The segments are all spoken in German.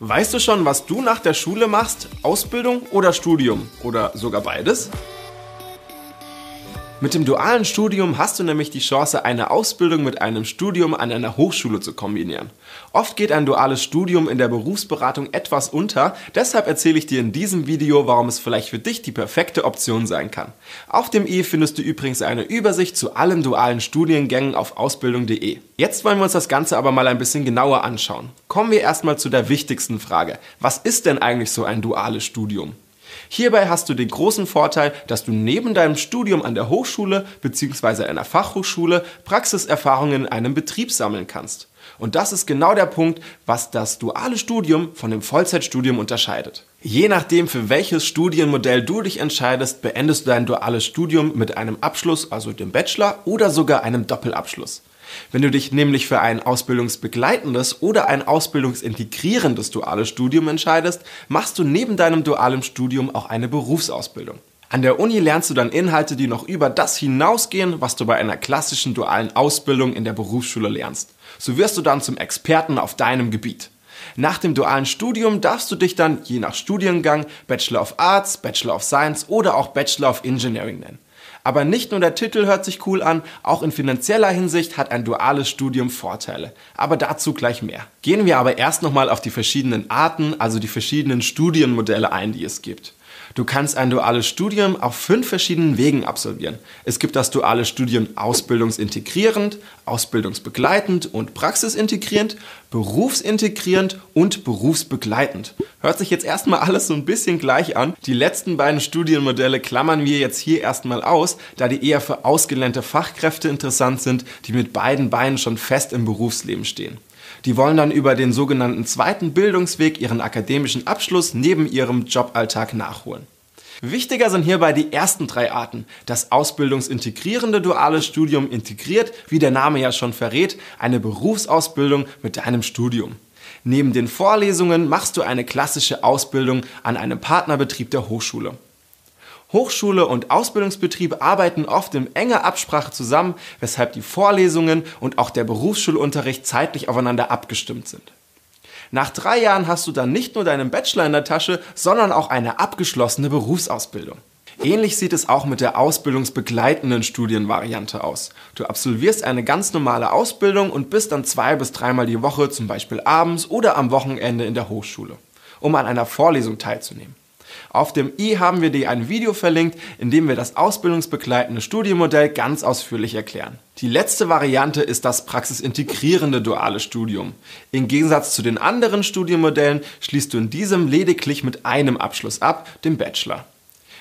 Weißt du schon, was du nach der Schule machst? Ausbildung oder Studium? Oder sogar beides? Mit dem dualen Studium hast du nämlich die Chance, eine Ausbildung mit einem Studium an einer Hochschule zu kombinieren. Oft geht ein duales Studium in der Berufsberatung etwas unter, deshalb erzähle ich dir in diesem Video, warum es vielleicht für dich die perfekte Option sein kann. Auf dem i findest du übrigens eine Übersicht zu allen dualen Studiengängen auf ausbildung.de. Jetzt wollen wir uns das Ganze aber mal ein bisschen genauer anschauen. Kommen wir erstmal zu der wichtigsten Frage. Was ist denn eigentlich so ein duales Studium? Hierbei hast du den großen Vorteil, dass du neben deinem Studium an der Hochschule bzw. einer Fachhochschule Praxiserfahrungen in einem Betrieb sammeln kannst. Und das ist genau der Punkt, was das duale Studium von dem Vollzeitstudium unterscheidet. Je nachdem, für welches Studienmodell du dich entscheidest, beendest du dein duales Studium mit einem Abschluss, also dem Bachelor oder sogar einem Doppelabschluss. Wenn du dich nämlich für ein ausbildungsbegleitendes oder ein ausbildungsintegrierendes duales Studium entscheidest, machst du neben deinem dualen Studium auch eine Berufsausbildung. An der Uni lernst du dann Inhalte, die noch über das hinausgehen, was du bei einer klassischen dualen Ausbildung in der Berufsschule lernst. So wirst du dann zum Experten auf deinem Gebiet. Nach dem dualen Studium darfst du dich dann je nach Studiengang Bachelor of Arts, Bachelor of Science oder auch Bachelor of Engineering nennen. Aber nicht nur der Titel hört sich cool an, auch in finanzieller Hinsicht hat ein duales Studium Vorteile. Aber dazu gleich mehr. Gehen wir aber erst nochmal auf die verschiedenen Arten, also die verschiedenen Studienmodelle ein, die es gibt. Du kannst ein duales Studium auf fünf verschiedenen Wegen absolvieren. Es gibt das duale Studium ausbildungsintegrierend, ausbildungsbegleitend und praxisintegrierend, berufsintegrierend und berufsbegleitend. Hört sich jetzt erstmal alles so ein bisschen gleich an. Die letzten beiden Studienmodelle klammern wir jetzt hier erstmal aus, da die eher für ausgelernte Fachkräfte interessant sind, die mit beiden Beinen schon fest im Berufsleben stehen. Die wollen dann über den sogenannten zweiten Bildungsweg ihren akademischen Abschluss neben ihrem Joballtag nachholen. Wichtiger sind hierbei die ersten drei Arten. Das ausbildungsintegrierende duale Studium integriert, wie der Name ja schon verrät, eine Berufsausbildung mit deinem Studium. Neben den Vorlesungen machst du eine klassische Ausbildung an einem Partnerbetrieb der Hochschule. Hochschule und Ausbildungsbetrieb arbeiten oft in enger Absprache zusammen, weshalb die Vorlesungen und auch der Berufsschulunterricht zeitlich aufeinander abgestimmt sind. Nach drei Jahren hast du dann nicht nur deinen Bachelor in der Tasche, sondern auch eine abgeschlossene Berufsausbildung. Ähnlich sieht es auch mit der ausbildungsbegleitenden Studienvariante aus. Du absolvierst eine ganz normale Ausbildung und bist dann zwei bis dreimal die Woche, zum Beispiel abends oder am Wochenende in der Hochschule, um an einer Vorlesung teilzunehmen. Auf dem i haben wir dir ein Video verlinkt, in dem wir das ausbildungsbegleitende Studienmodell ganz ausführlich erklären. Die letzte Variante ist das praxisintegrierende duale Studium. Im Gegensatz zu den anderen Studienmodellen schließt du in diesem lediglich mit einem Abschluss ab, dem Bachelor.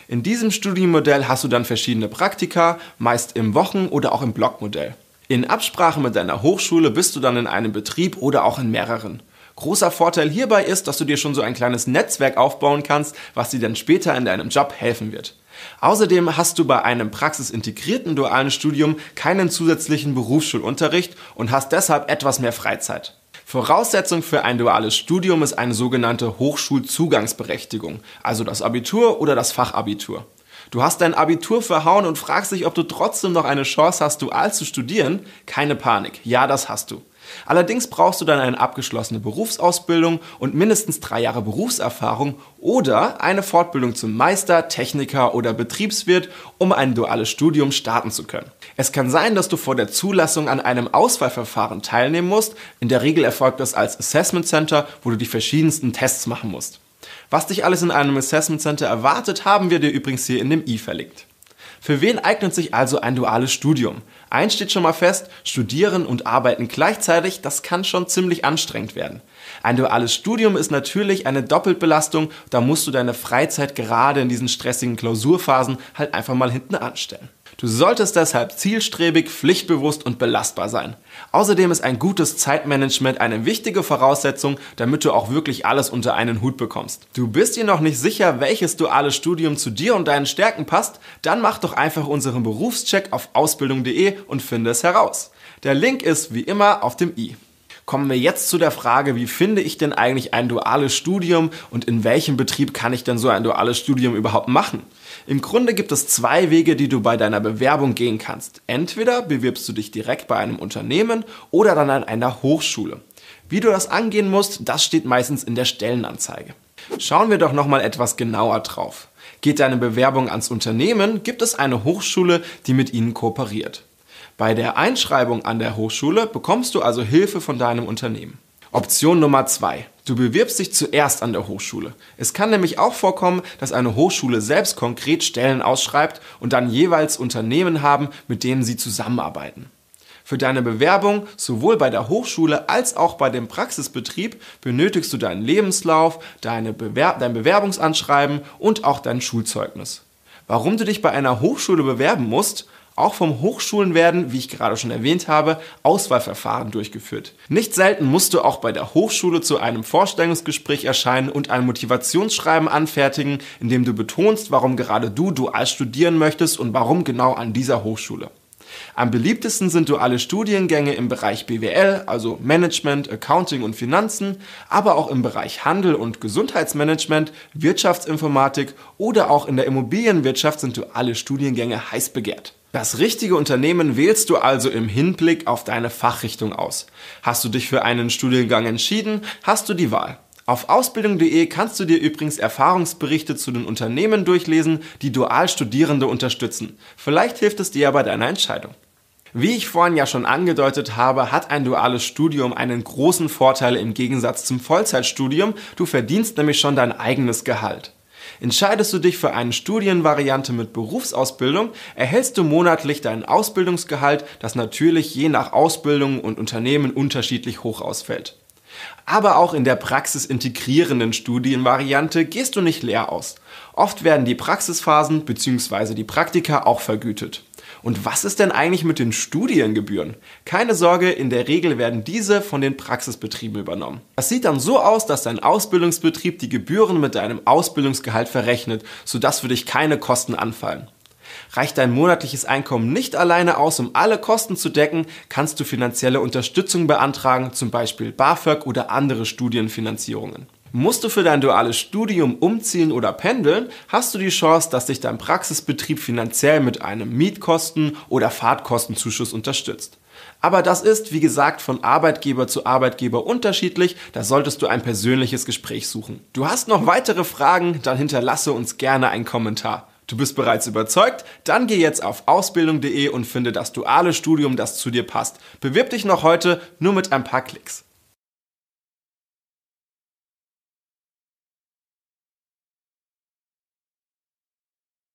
In diesem Studienmodell hast du dann verschiedene Praktika, meist im Wochen- oder auch im Blockmodell. In Absprache mit deiner Hochschule bist du dann in einem Betrieb oder auch in mehreren. Großer Vorteil hierbei ist, dass du dir schon so ein kleines Netzwerk aufbauen kannst, was dir dann später in deinem Job helfen wird. Außerdem hast du bei einem praxisintegrierten dualen Studium keinen zusätzlichen Berufsschulunterricht und hast deshalb etwas mehr Freizeit. Voraussetzung für ein duales Studium ist eine sogenannte Hochschulzugangsberechtigung, also das Abitur oder das Fachabitur. Du hast dein Abitur verhauen und fragst dich, ob du trotzdem noch eine Chance hast, dual zu studieren? Keine Panik, ja, das hast du. Allerdings brauchst du dann eine abgeschlossene Berufsausbildung und mindestens drei Jahre Berufserfahrung oder eine Fortbildung zum Meister, Techniker oder Betriebswirt, um ein duales Studium starten zu können. Es kann sein, dass du vor der Zulassung an einem Auswahlverfahren teilnehmen musst. In der Regel erfolgt das als Assessment Center, wo du die verschiedensten Tests machen musst. Was dich alles in einem Assessment Center erwartet, haben wir dir übrigens hier in dem i verlinkt. Für wen eignet sich also ein duales Studium? Eins steht schon mal fest, studieren und arbeiten gleichzeitig, das kann schon ziemlich anstrengend werden. Ein duales Studium ist natürlich eine Doppelbelastung, da musst du deine Freizeit gerade in diesen stressigen Klausurphasen halt einfach mal hinten anstellen. Du solltest deshalb zielstrebig, pflichtbewusst und belastbar sein. Außerdem ist ein gutes Zeitmanagement eine wichtige Voraussetzung, damit du auch wirklich alles unter einen Hut bekommst. Du bist dir noch nicht sicher, welches duale Studium zu dir und deinen Stärken passt? Dann mach doch einfach unseren Berufscheck auf ausbildung.de und finde es heraus. Der Link ist wie immer auf dem i kommen wir jetzt zu der Frage, wie finde ich denn eigentlich ein duales Studium und in welchem Betrieb kann ich denn so ein duales Studium überhaupt machen? Im Grunde gibt es zwei Wege, die du bei deiner Bewerbung gehen kannst. Entweder bewirbst du dich direkt bei einem Unternehmen oder dann an einer Hochschule. Wie du das angehen musst, das steht meistens in der Stellenanzeige. Schauen wir doch nochmal etwas genauer drauf. Geht deine Bewerbung ans Unternehmen, gibt es eine Hochschule, die mit ihnen kooperiert. Bei der Einschreibung an der Hochschule bekommst du also Hilfe von deinem Unternehmen. Option Nummer zwei: Du bewirbst dich zuerst an der Hochschule. Es kann nämlich auch vorkommen, dass eine Hochschule selbst konkret Stellen ausschreibt und dann jeweils Unternehmen haben, mit denen sie zusammenarbeiten. Für deine Bewerbung sowohl bei der Hochschule als auch bei dem Praxisbetrieb benötigst du deinen Lebenslauf, deine Bewer dein Bewerbungsanschreiben und auch dein Schulzeugnis. Warum du dich bei einer Hochschule bewerben musst, auch vom Hochschulen werden, wie ich gerade schon erwähnt habe, Auswahlverfahren durchgeführt. Nicht selten musst du auch bei der Hochschule zu einem Vorstellungsgespräch erscheinen und ein Motivationsschreiben anfertigen, in dem du betonst, warum gerade du dual studieren möchtest und warum genau an dieser Hochschule. Am beliebtesten sind duale Studiengänge im Bereich BWL, also Management, Accounting und Finanzen, aber auch im Bereich Handel und Gesundheitsmanagement, Wirtschaftsinformatik oder auch in der Immobilienwirtschaft sind duale Studiengänge heiß begehrt. Das richtige Unternehmen wählst du also im Hinblick auf deine Fachrichtung aus. Hast du dich für einen Studiengang entschieden, hast du die Wahl. Auf ausbildung.de kannst du dir übrigens Erfahrungsberichte zu den Unternehmen durchlesen, die Dualstudierende unterstützen. Vielleicht hilft es dir ja bei deiner Entscheidung. Wie ich vorhin ja schon angedeutet habe, hat ein duales Studium einen großen Vorteil im Gegensatz zum Vollzeitstudium. Du verdienst nämlich schon dein eigenes Gehalt. Entscheidest du dich für eine Studienvariante mit Berufsausbildung, erhältst du monatlich dein Ausbildungsgehalt, das natürlich je nach Ausbildung und Unternehmen unterschiedlich hoch ausfällt. Aber auch in der praxisintegrierenden Studienvariante gehst du nicht leer aus. Oft werden die Praxisphasen bzw. die Praktika auch vergütet. Und was ist denn eigentlich mit den Studiengebühren? Keine Sorge, in der Regel werden diese von den Praxisbetrieben übernommen. Das sieht dann so aus, dass dein Ausbildungsbetrieb die Gebühren mit deinem Ausbildungsgehalt verrechnet, sodass für dich keine Kosten anfallen. Reicht dein monatliches Einkommen nicht alleine aus, um alle Kosten zu decken, kannst du finanzielle Unterstützung beantragen, zum Beispiel BAföG oder andere Studienfinanzierungen. Musst du für dein duales Studium umziehen oder pendeln, hast du die Chance, dass dich dein Praxisbetrieb finanziell mit einem Mietkosten- oder Fahrtkostenzuschuss unterstützt. Aber das ist, wie gesagt, von Arbeitgeber zu Arbeitgeber unterschiedlich, da solltest du ein persönliches Gespräch suchen. Du hast noch weitere Fragen, dann hinterlasse uns gerne einen Kommentar. Du bist bereits überzeugt? Dann geh jetzt auf ausbildung.de und finde das duale Studium, das zu dir passt. Bewirb dich noch heute nur mit ein paar Klicks.